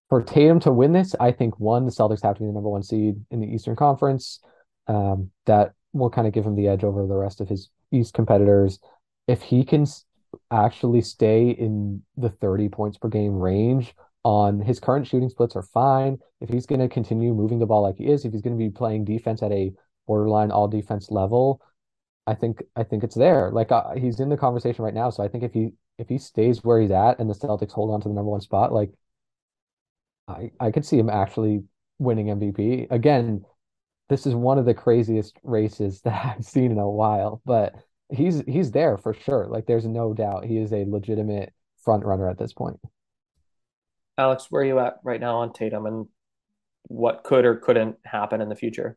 for Tatum to win this, I think one, the Celtics have to be the number one seed in the Eastern Conference. Um, that will kind of give him the edge over the rest of his East competitors. If he can actually stay in the 30 points per game range on his current shooting splits are fine. If he's going to continue moving the ball like he is, if he's going to be playing defense at a borderline all defense level, I think I think it's there. Like uh, he's in the conversation right now, so I think if he if he stays where he's at and the Celtics hold on to the number one spot, like I I could see him actually winning MVP again. This is one of the craziest races that I've seen in a while, but he's he's there for sure. Like there's no doubt he is a legitimate front runner at this point. Alex, where are you at right now on Tatum and what could or couldn't happen in the future?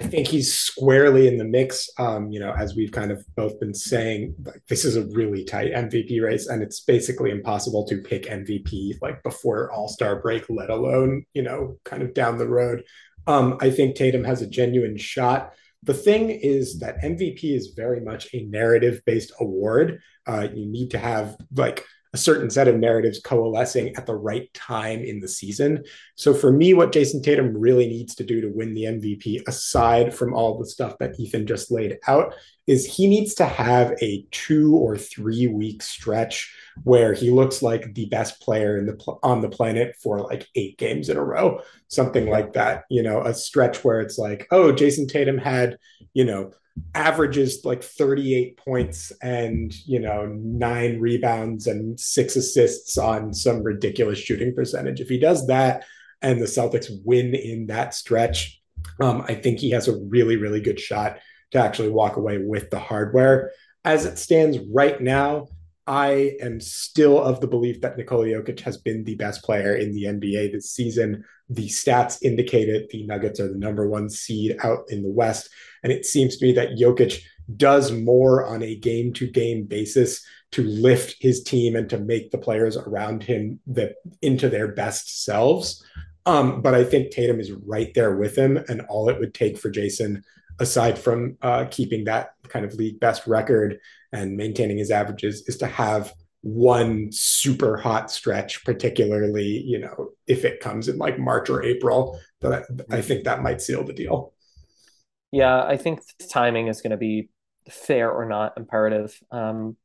I think he's squarely in the mix. Um, you know, as we've kind of both been saying, like this is a really tight MVP race, and it's basically impossible to pick MVP like before All Star break, let alone you know, kind of down the road. Um, I think Tatum has a genuine shot. The thing is that MVP is very much a narrative based award. Uh, you need to have like a certain set of narratives coalescing at the right time in the season. So for me, what Jayson Tatum really needs to do to win the MVP, aside from all the stuff that Ethan just laid out, is he needs to have a two or three week stretch where he looks like the best player in the pl- on the planet for like eight games in a row, something like that. You know, a stretch where it's like, oh, Jayson Tatum had, you know, averages like 38 points and you know nine rebounds and six assists on some ridiculous shooting percentage. If he does that and the celtics win in that stretch um, i think he has a really really good shot to actually walk away with the hardware. As it stands right now I am still of the belief that Nikola Jokic has been the best player in the NBA this season. The stats indicate it. The Nuggets are the number one seed out in the West. And it seems to me that Jokic does more on a game to game basis to lift his team and to make the players around him the, into their best selves. Um, but I think Tatum is right there with him. And all it would take for Jayson, aside from uh, keeping that kind of league best record and maintaining his averages, is to have one super hot stretch, particularly, you know, if it comes in like March or April. But I think that might seal the deal. Yeah, I think timing is going to be fair or not imperative. Um,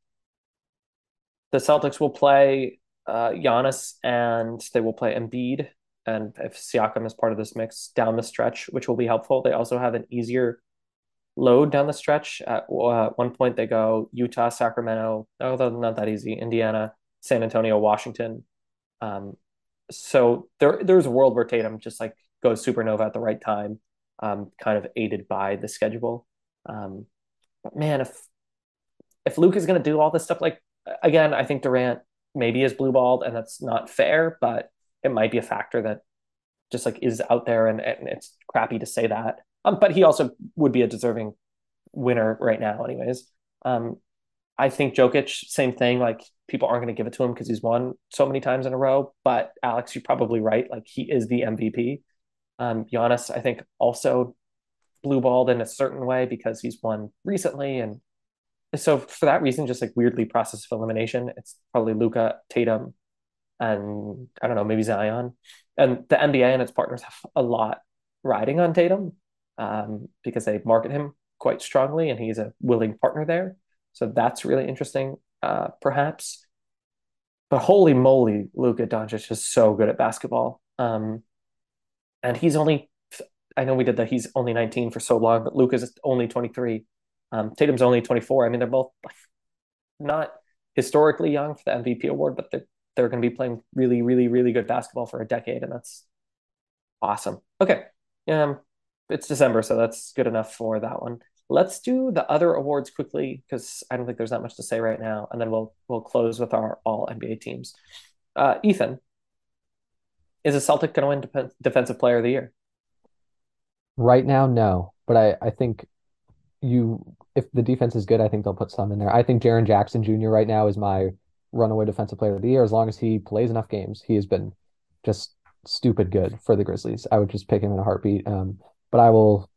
the Celtics will play uh, Giannis and they will play Embiid. And if Siakam is part of this mix down the stretch, which will be helpful, they also have an easier load down the stretch. At uh, one point, they go Utah, Sacramento. Oh, not that easy. Indiana, San Antonio, Washington. Um, so there, there's a world where Tatum just like goes supernova at the right time um, kind of aided by the schedule. Um, but man, if if Luke is going to do all this stuff, like again, I think Durant maybe is blue balled, and that's not fair, but it might be a factor that just like is out there, and, and it's crappy to say that. Um, but he also would be a deserving winner right now, anyways. Um, I think Jokic, same thing. Like people aren't going to give it to him because he's won so many times in a row. But Alex, you're probably right. Like he is the MVP. Um, Giannis, I think, also blue balled in a certain way because he's won recently. And so for that reason, just like weirdly process of elimination, it's probably Luka, Tatum, and I don't know, maybe Zion. And the NBA and its partners have a lot riding on Tatum um, because they market him quite strongly and he's a willing partner there. So that's really interesting, uh, perhaps. But holy moly, Luka Doncic is so good at basketball. Um, and he's only I know we did that he's only 19 for so long, but Luke is only 23. Um, Tatum's only 24. I mean, they're both not historically young for the MVP award, but they're they're going to be playing really, really, really good basketball for a decade, and that's awesome. Okay, um, it's December, so that's good enough for that one. Let's do the other awards quickly because I don't think there's that much to say right now, and then we'll we'll close with our all NBA teams. Uh, Ethan, is a Celtic going to win Defensive Player of the Year? Right now, no. But I, I think you, if the defense is good, I think they'll put some in there. I think Jaren Jackson Jr. right now is my runaway defensive player of the year as long as he plays enough games. He has been just stupid good for the Grizzlies. I would just pick him in a heartbeat. Um, but I will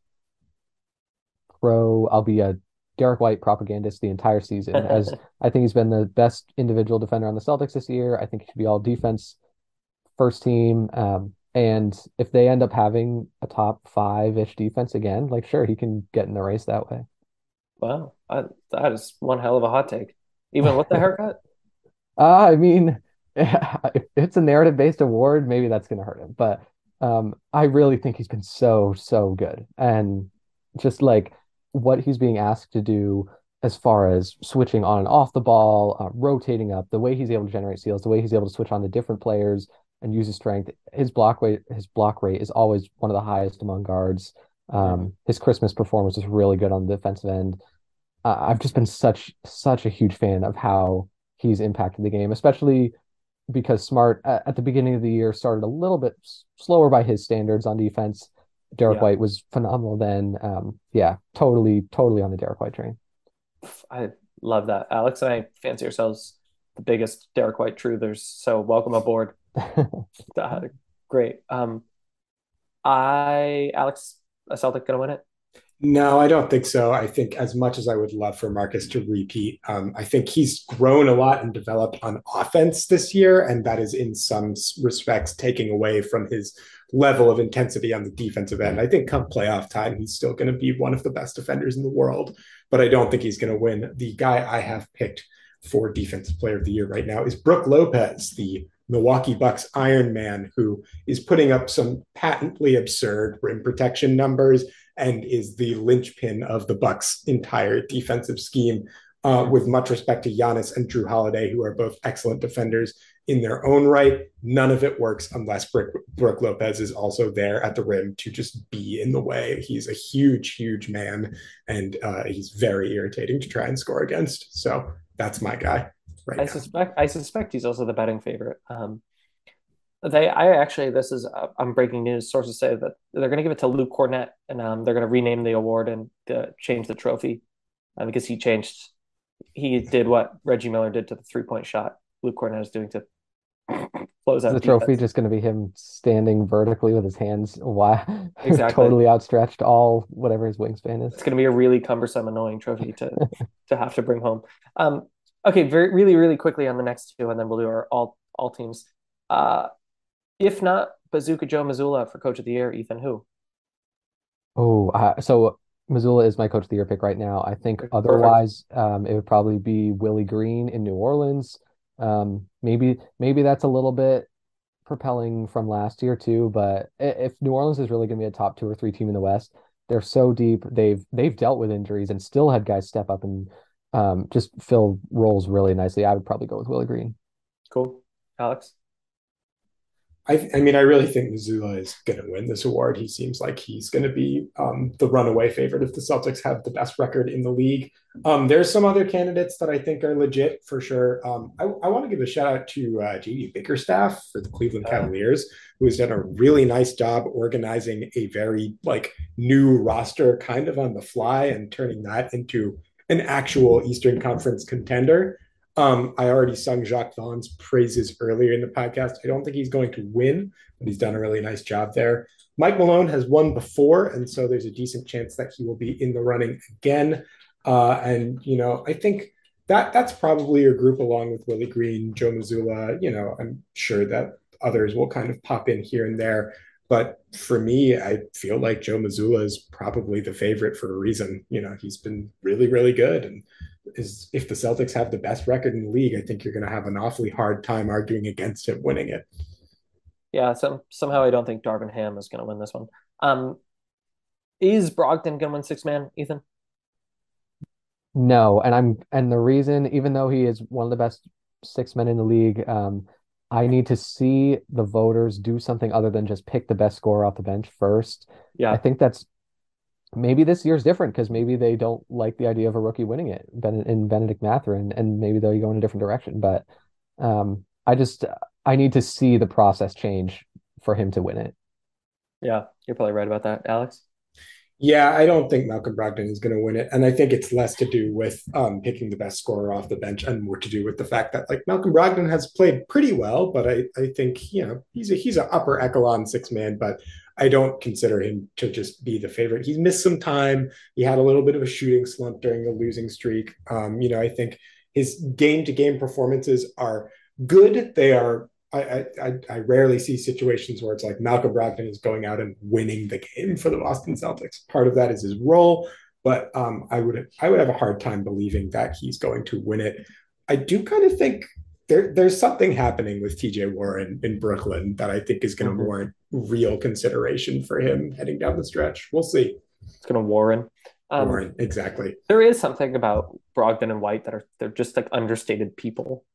pro. I'll be a Derrick White propagandist the entire season, as I think he's been the best individual defender on the Celtics this year. I think he should be all defense, first team. Um, and if they end up having a top five ish defense again, like sure, he can get in the race that way. Wow, I, that is one hell of a hot take. Even with the haircut. uh, I mean, it's a narrative based award, maybe that's going to hurt him. But um, I really think he's been so so good, and just like what he's being asked to do as far as switching on and off the ball, uh, rotating up, the way he's able to generate steals, the way he's able to switch on to different players and use his strength. His block rate, his block rate is always one of the highest among guards. Um, his Christmas performance is really good on the defensive end. Uh, I've just been such such a huge fan of how he's impacted the game, especially because Smart at, at the beginning of the year started a little bit slower by his standards on defense. Derek yeah. White was phenomenal then. Um, yeah, totally, totally on the Derrick White train. I love that. Alex and I fancy ourselves the biggest Derrick White truthers. So welcome aboard. uh, great. Um, I Alex, a Celtic gonna win it? No, I don't think so. I think as much as I would love for Marcus to repeat, um, I think he's grown a lot and developed on offense this year, and that is in some respects taking away from his level of intensity on the defensive end. I think come playoff time, he's still going to be one of the best defenders in the world, but I don't think he's going to win. The guy I have picked for defensive player of the year right now is Brook Lopez, the Milwaukee Bucks Iron Man, who is putting up some patently absurd rim protection numbers and is the linchpin of the Bucks' entire defensive scheme. Uh, with much respect to Giannis and Jrue Holiday, who are both excellent defenders in their own right. None of it works unless Brook, Brook Lopez is also there at the rim to just be in the way. He's a huge, huge man, and uh, he's very irritating to try and score against. So that's my guy. Right I now. suspect. I suspect he's also the betting favorite. Um, they, I actually, this is uh, I'm breaking news. Sources say that they're going to give it to Luke Kornet, and um, they're going to rename the award and uh, change the trophy uh, because he changed. He did what Reggie Miller did to the three point shot. Luke Kornet is doing to close out. The trophy defense. just going to be him standing vertically with his hands wide, exactly. totally outstretched, all whatever his wingspan is. It's going to be a really cumbersome, annoying trophy to to have to bring home. Um, okay, very really, really quickly on the next two, and then we'll do our all all teams. Uh, if not Bazooka Joe Mazzulla for Coach of the Year, Ethan, who? Oh, uh, so Mazzulla is my Coach of the Year pick right now. I think Perfect. otherwise, um, it would probably be Willie Green in New Orleans. Um, maybe maybe that's a little bit propelling from last year too. But if New Orleans is really going to be a top two or three team in the West, they're so deep. They've they've dealt with injuries and still had guys step up and um, just fill roles really nicely. I would probably go with Willie Green. Cool, Alex. I, I mean, I really think Mazzulla is going to win this award. He seems like he's going to be um, the runaway favorite if the Celtics have the best record in the league. Um, there's some other candidates that I think are legit for sure. Um, I, I want to give a shout out to uh, J.B. Bickerstaff for the Cleveland Cavaliers, who has done a really nice job organizing a very like new roster, kind of on the fly, and turning that into an actual Eastern Conference contender. Um, I already sung Jacque Vaughn's praises earlier in the podcast. I don't think he's going to win, but he's done a really nice job there. Mike Malone has won before, and so there's a decent chance that he will be in the running again. Uh, and you know, I think that that's probably your group along with Willie Green, Joe Mazzulla. You know, I'm sure that others will kind of pop in here and there. But for me, I feel like Joe Mazzulla is probably the favorite for a reason. You know, he's been really, really good, and is if the Celtics have the best record in the league, I think you're going to have an awfully hard time arguing against him winning it. Yeah, some somehow I don't think Darvin Ham is going to win this one. Um, is Brogdon going to win six man, Ethan? No, and I'm and the reason, even though he is one of the best six men in the league, um, I need to see the voters do something other than just pick the best scorer off the bench first. Yeah, I think that's maybe this year's different because maybe they don't like the idea of a rookie winning it ben- in Bennedict Mathurin, and maybe they'll go in a different direction. But um, I just I need to see the process change for him to win it. Yeah, you're probably right about that, Alex. Yeah, I don't think Malcolm Brogdon is going to win it, and I think it's less to do with um, picking the best scorer off the bench and more to do with the fact that like Malcolm Brogdon has played pretty well, but I I think you know he's a he's an upper echelon six man, but I don't consider him to just be the favorite. He's missed some time. He had a little bit of a shooting slump during the losing streak. Um, you know, I think his game to game performances are good. They are I, I I rarely see situations where it's like Malcolm Brogdon is going out and winning the game for the Boston Celtics. Part of that is his role, but um, I would I would have a hard time believing that he's going to win it. I do kind of think there there's something happening with TJ Warren in Brooklyn that I think is going to mm-hmm. warrant real consideration for him heading down the stretch. We'll see. It's going to Warren. Um, Warren, exactly. There is something about Brogdon and White that are they're just like understated people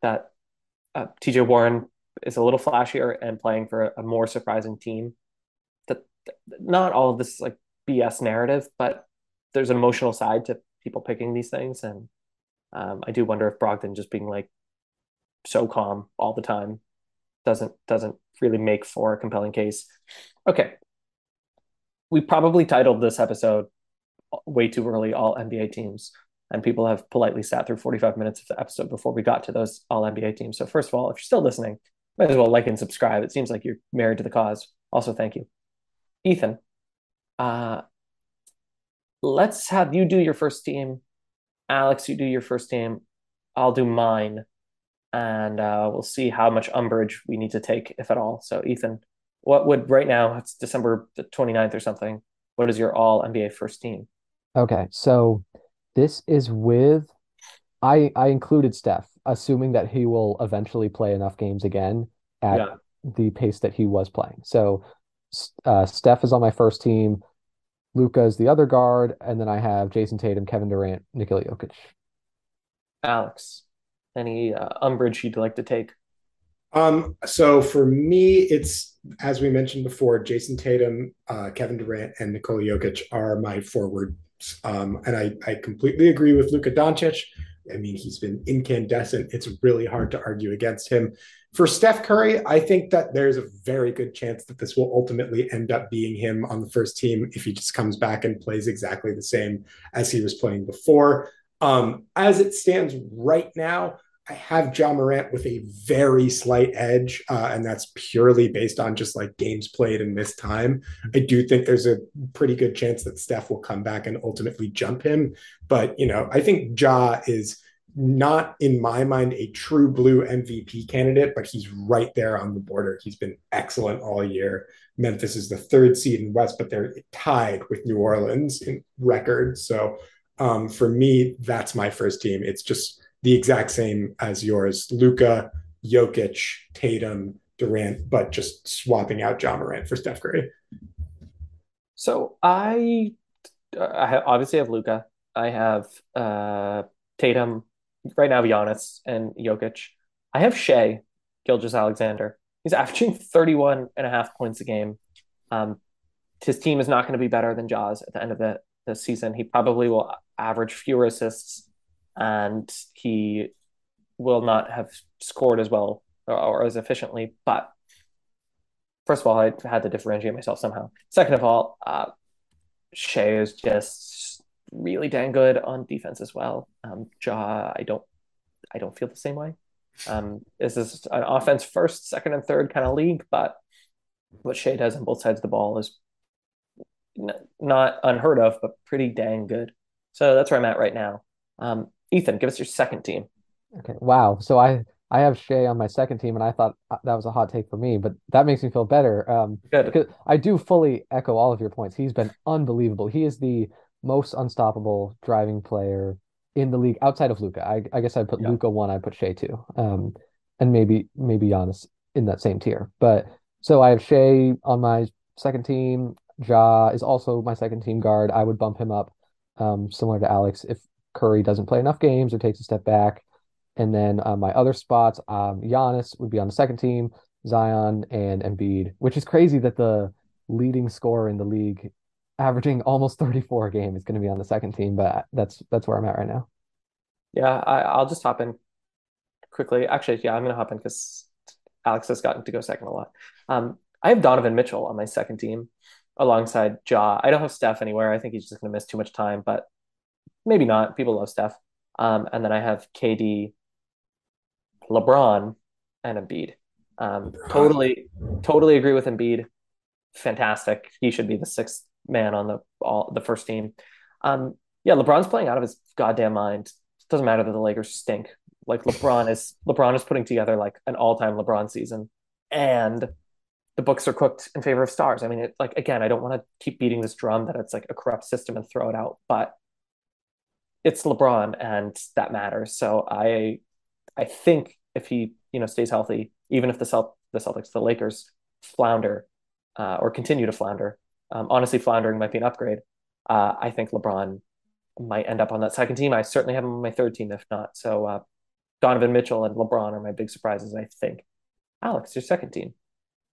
that uh, TJ Warren is a little flashier and playing for a, more surprising team. That not all of this like BS narrative, but there's an emotional side to people picking these things, and um, I do wonder if Brogdon just being like so calm all the time doesn't doesn't really make for a compelling case. Okay, we probably titled this episode way too early all NBA teams and people have politely sat through 45 minutes of the episode before we got to those all NBA teams. So first of all, if you're still listening, might as well like and subscribe. It seems like you're married to the cause. Also, thank you. Ethan, uh, let's have you do your first team. Alex, you do your first team. I'll do mine. And uh, we'll see how much umbrage we need to take, if at all. So, Ethan, what would right now, it's December the 29th or something. What is your all NBA first team? Okay. So, this is with I I included Steph, assuming that he will eventually play enough games again at yeah. the pace that he was playing. So uh, Steph is on my first team. Luka is the other guard, and then I have Jayson Tatum, Kevin Durant, Nikola Jokic. Alex, any uh, umbrage you'd like to take? Um, so for me, it's as we mentioned before, Jayson Tatum, uh, Kevin Durant, and Nikola Jokic are my forward um, and I, I completely agree with Luka Doncic. I mean, he's been incandescent. It's really hard to argue against him. For Steph Curry, I think that there's a very good chance that this will ultimately end up being him on the first team if he just comes back and plays exactly the same as he was playing before. Um, as it stands right now, I have Ja Morant with a very slight edge, uh, and that's purely based on just like games played in this time. I do think there's a pretty good chance that Steph will come back and ultimately jump him. But, you know, I think Ja is not, in my mind, a true blue MVP candidate, but he's right there on the border. He's been excellent all year. Memphis is the third seed in West, but they're tied with New Orleans in record. So um, for me, that's my first team. It's just, the exact same as yours. Luka, Jokic, Tatum, Durant, but just swapping out Ja Morant for Steph Curry. So I, I obviously have Luka. I have uh, Tatum right now, Giannis and Jokic. I have Shai Gilgeous-Alexander. He's averaging 31 and a half points a game. Um, his team is not going to be better than Ja's at the end of the, the season. He probably will average fewer assists and he will not have scored as well or, or as efficiently. But first of all, I had to differentiate myself somehow. Second of all, uh, Shai is just really dang good on defense as well. Um, Ja, I don't, I don't feel the same way. Um, this is an offense first, second, and third kind of league, but what Shai does on both sides of the ball is n- not unheard of, but pretty dang good. So that's where I'm at right now. Um, Ethan, give us your second team. Okay. Wow. So I I have Shai on my second team, and I thought uh, that was a hot take for me, but that makes me feel better. Um, Good. Because I do fully echo all of your points. He's been unbelievable. He is the most unstoppable driving player in the league outside of Luka. I, I guess I'd put yeah. Luka one. I'd put Shai two. Um, and maybe maybe Giannis in that same tier. But so I have Shai on my second team. Ja is also my second team guard. I would bump him up, um, similar to Alex if Curry doesn't play enough games or takes a step back. And then uh, my other spots, um, Giannis would be on the second team, Zion and Embiid, which is crazy that the leading scorer in the league, averaging almost 34 a game, is going to be on the second team. But that's that's where I'm at right now. Yeah, I, will just hop in quickly. Actually, yeah, I'm going to hop in because Alex has gotten to go second a lot. Um, I have Donovan Mitchell on my second team. alongside Ja. I don't have Steph anywhere. I think he's just going to miss too much time, but maybe not. People love Steph. Um, and then I have KD, LeBron, and Embiid. Um, totally, totally agree with Embiid. Fantastic. He should be the sixth man on the all the first team. Um, yeah, LeBron's playing out of his goddamn mind. It doesn't matter that the Lakers stink. Like LeBron is LeBron is putting together like an all-time LeBron season, and the books are cooked in favor of stars. I mean, it, like again, I don't want to keep beating this drum that it's like a corrupt system and throw it out, but it's LeBron and that matters. So I I think if he you know stays healthy, even if the Celt- the Celtics, the Lakers flounder uh, or continue to flounder, um, honestly, floundering might be an upgrade. Uh, I think LeBron might end up on that second team. I certainly have him on my third team, if not. So uh, Donovan Mitchell and LeBron are my big surprises. I think. Alex, your second team.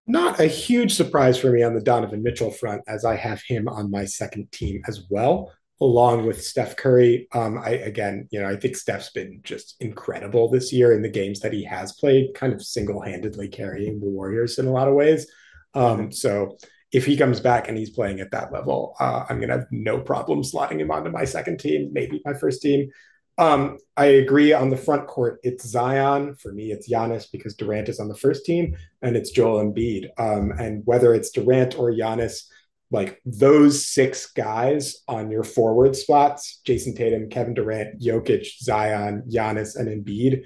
Not a huge surprise for me on the Donovan Mitchell front, as I have him on my second team as well along with Steph Curry. Um, I again, you know, I think Steph's been just incredible this year in the games that he has played, kind of single-handedly carrying the Warriors in a lot of ways. Um, so if he comes back and he's playing at that level, uh, I'm gonna have no problem slotting him onto my second team, maybe my first team. Um, I agree on the front court. It's Zion for me. It's Giannis because Durant is on the first team, and it's Joel Embiid. Um, and whether it's Durant or Giannis, like those six guys on your forward spots, Jayson Tatum, Kevin Durant, Jokic, Zion, Giannis, and Embiid,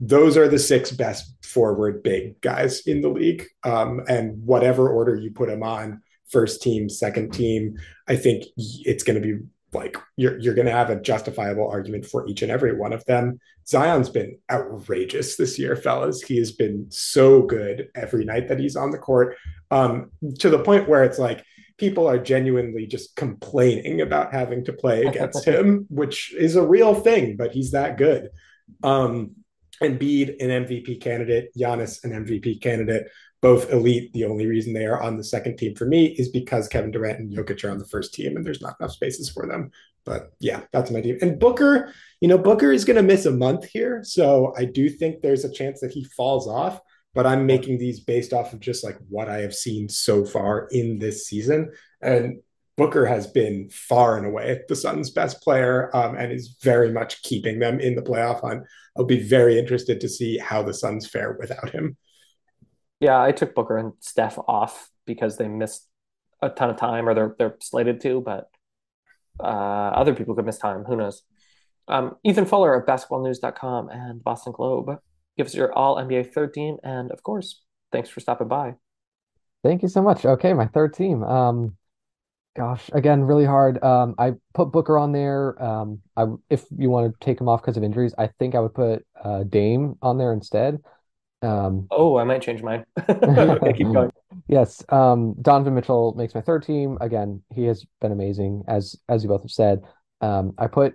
those are the six best forward big guys in the league. Um, and whatever order you put them on, first team, second team, I think it's going to be like you're you're going to have a justifiable argument for each and every one of them. Zion's been outrageous this year, fellas. He has been so good every night that he's on the court, um, to the point where it's like people are genuinely just complaining about having to play against him, which is a real thing, but he's that good. Um, Embiid, an MVP candidate, Giannis, an MVP candidate, both elite. The only reason they are on the second team for me is because Kevin Durant and Jokic are on the first team, and there's not enough spaces for them. But yeah, that's my team. And Booker, you know, Booker is going to miss a month here, so I do think there's a chance that he falls off but I'm making these based off of just like what I have seen so far in this season. And Booker has been far and away the Suns' best player um, and is very much keeping them in the playoff hunt. I'll be very interested to see how the Suns fare without him. Yeah, I took Booker and Steph off because they missed a ton of time or they're they're slated to, but uh, other people could miss time. Who knows? Um, Ethan Fuller of basketballnews.com and Boston Globe give us your all NBA third team. And of course, thanks for stopping by. Thank you so much. Okay, my third team. Um, gosh, again, really hard. Um, I put Booker on there. Um, I if you want to take him off because of injuries, I think I would put uh, Dame on there instead. Um, oh, I might change mine. okay, keep going. Yes, um, Donovan Mitchell makes my third team. Again, he has been amazing, as as you both have said. Um, I put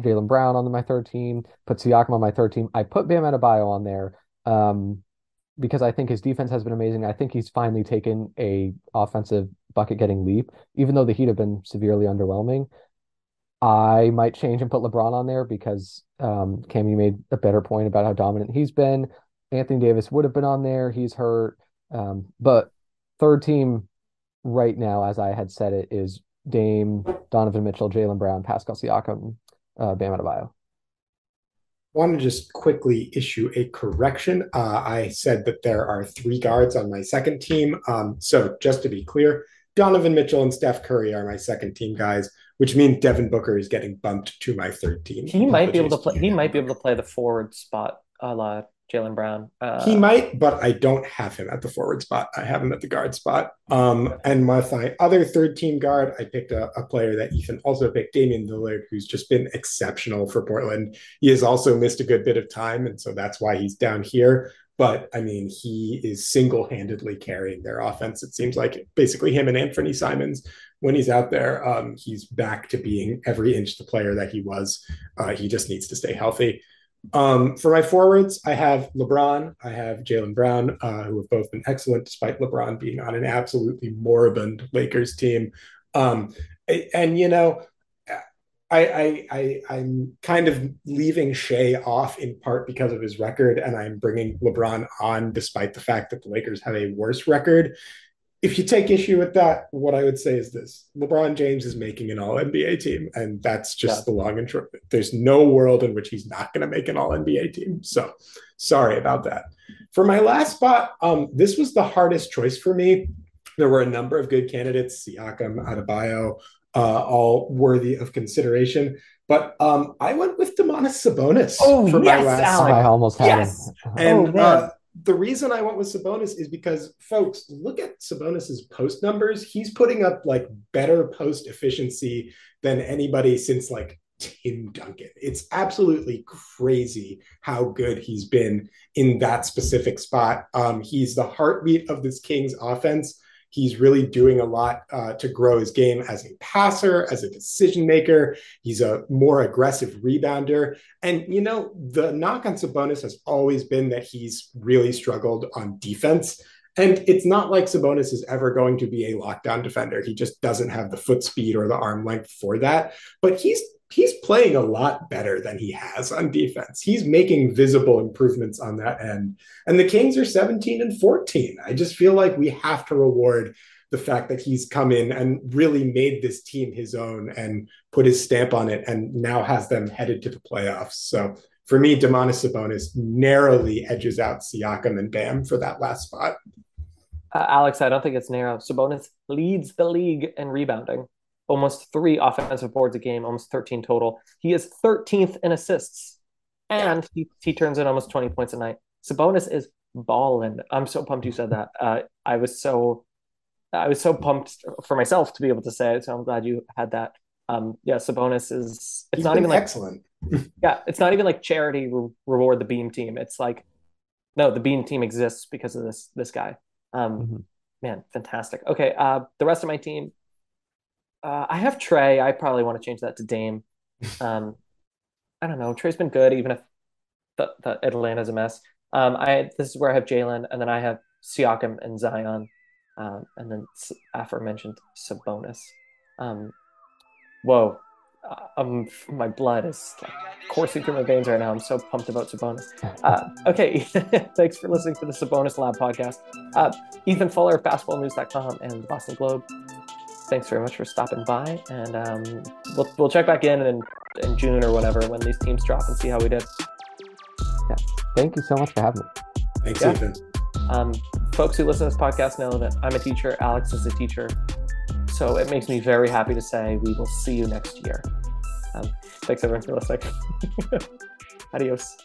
Jaylen Brown on my third team, put Siakam on my third team. I put Bam Adebayo on there um, because I think his defense has been amazing. I think he's finally taken a offensive bucket getting leap, even though the Heat have been severely underwhelming. I might change and put LeBron on there because um, you made a better point about how dominant he's been. Anthony Davis would have been on there. He's hurt. Um, but third team right now, as I had said it, is Dame, Donovan Mitchell, Jaylen Brown, Pascal Siakam, uh, Bam Adebayo. I want to just quickly issue a correction. Uh, I said that there are three guards on my second team. Um, so just to be clear, Donovan Mitchell and Steph Curry are my second team guys, which means Devin Booker is getting bumped to my third team. He might be able to play. He might be able to play the forward spot a la Jaylen Brown. Uh, he might, but I don't have him at the forward spot. I have him at the guard spot. Um, and with my other third team guard, I picked a, a, player that Ethan also picked, Damian Lillard, who's just been exceptional for Portland. He has also missed a good bit of time, and so that's why he's down here. But I mean, he is single handedly carrying their offense. It seems like basically him and Anthony Simons. When he's out there, um, he's back to being every inch the player that he was. Uh, he just needs to stay healthy. Um, for my forwards, I have LeBron, I have Jaylen Brown, uh, who have both been excellent despite LeBron being on an absolutely moribund Lakers team. Um, and you know, I, I, I am kind of leaving Shai off in part because of his record, and I'm bringing LeBron on despite the fact that the Lakers have a worse record if you take issue with that, what I would say is this LeBron James is making an all NBA team, and that's just yeah. the long and short. There's no world in which he's not going to make an all NBA team. So sorry about that. For my last spot, um, this was the hardest choice for me. There were a number of good candidates, Siakam, Adebayo, uh, all worthy of consideration. But um, I went with Domantas Sabonis oh, for yes, my last. Alex. I almost had yes. him. And oh, uh, the reason I went with Sabonis is because, folks, look at Sabonis's post numbers. He's putting up like better post efficiency than anybody since like Tim Duncan. It's absolutely crazy how good he's been in that specific spot. Um, he's the heartbeat of this Kings offense. He's really doing a lot uh, to grow his game as a passer, as a decision maker. He's a more aggressive rebounder. And, you know, the knock on Sabonis has always been that he's really struggled on defense. And it's not like Sabonis is ever going to be a lockdown defender. He just doesn't have the foot speed or the arm length for that. But he's he's playing a lot better than he has on defense. He's making visible improvements on that end. And the Kings are 17 and 14. I just feel like we have to reward the fact that he's come in and really made this team his own and put his stamp on it and now has them headed to the playoffs. So for me, Domantas Sabonis narrowly edges out Siakam and Bam for that last spot. Uh, Alex, I don't think it's narrow. Sabonis leads the league in rebounding almost three offensive boards a game, almost 13 total. He is 13th in assists, and he, he turns in almost 20 points a night. Sabonis is balling. I'm so pumped you said that. Uh, I was so I was so pumped for myself to be able to say it. So I'm glad you had that. Um, yeah, Sabonis is. It's He's not even like excellent. yeah, it's not even like charity re- reward the Beam team. It's like no, the Beam team exists because of this this guy. Um, mm-hmm. Man, fantastic. Okay, uh, the rest of my team uh, I have Trae. I probably want to change that to Dame. Um, I don't know. Trae's been good, even if the, the Atlanta's a mess. Um, I this is where I have Jaylen, and then I have Siakam and Zion, um, and then aforementioned Sabonis. Um, whoa, uh, um, my blood is like coursing through my veins right now. I'm so pumped about Sabonis. Uh, okay, thanks for listening to the Sabonis Lab podcast. Uh, Ethan Fuller, basketballnews.com, and the Boston Globe thanks very much for stopping by, and um, we'll we'll check back in, in in June or whatever when these teams drop and see how we did. Yeah, thank you so much for having me. Thanks, yeah. Ethan. Um, folks who listen to this podcast know that I'm a teacher. Alex is a teacher, so it makes me very happy to say we will see you next year. Um, thanks everyone for listening. Adios.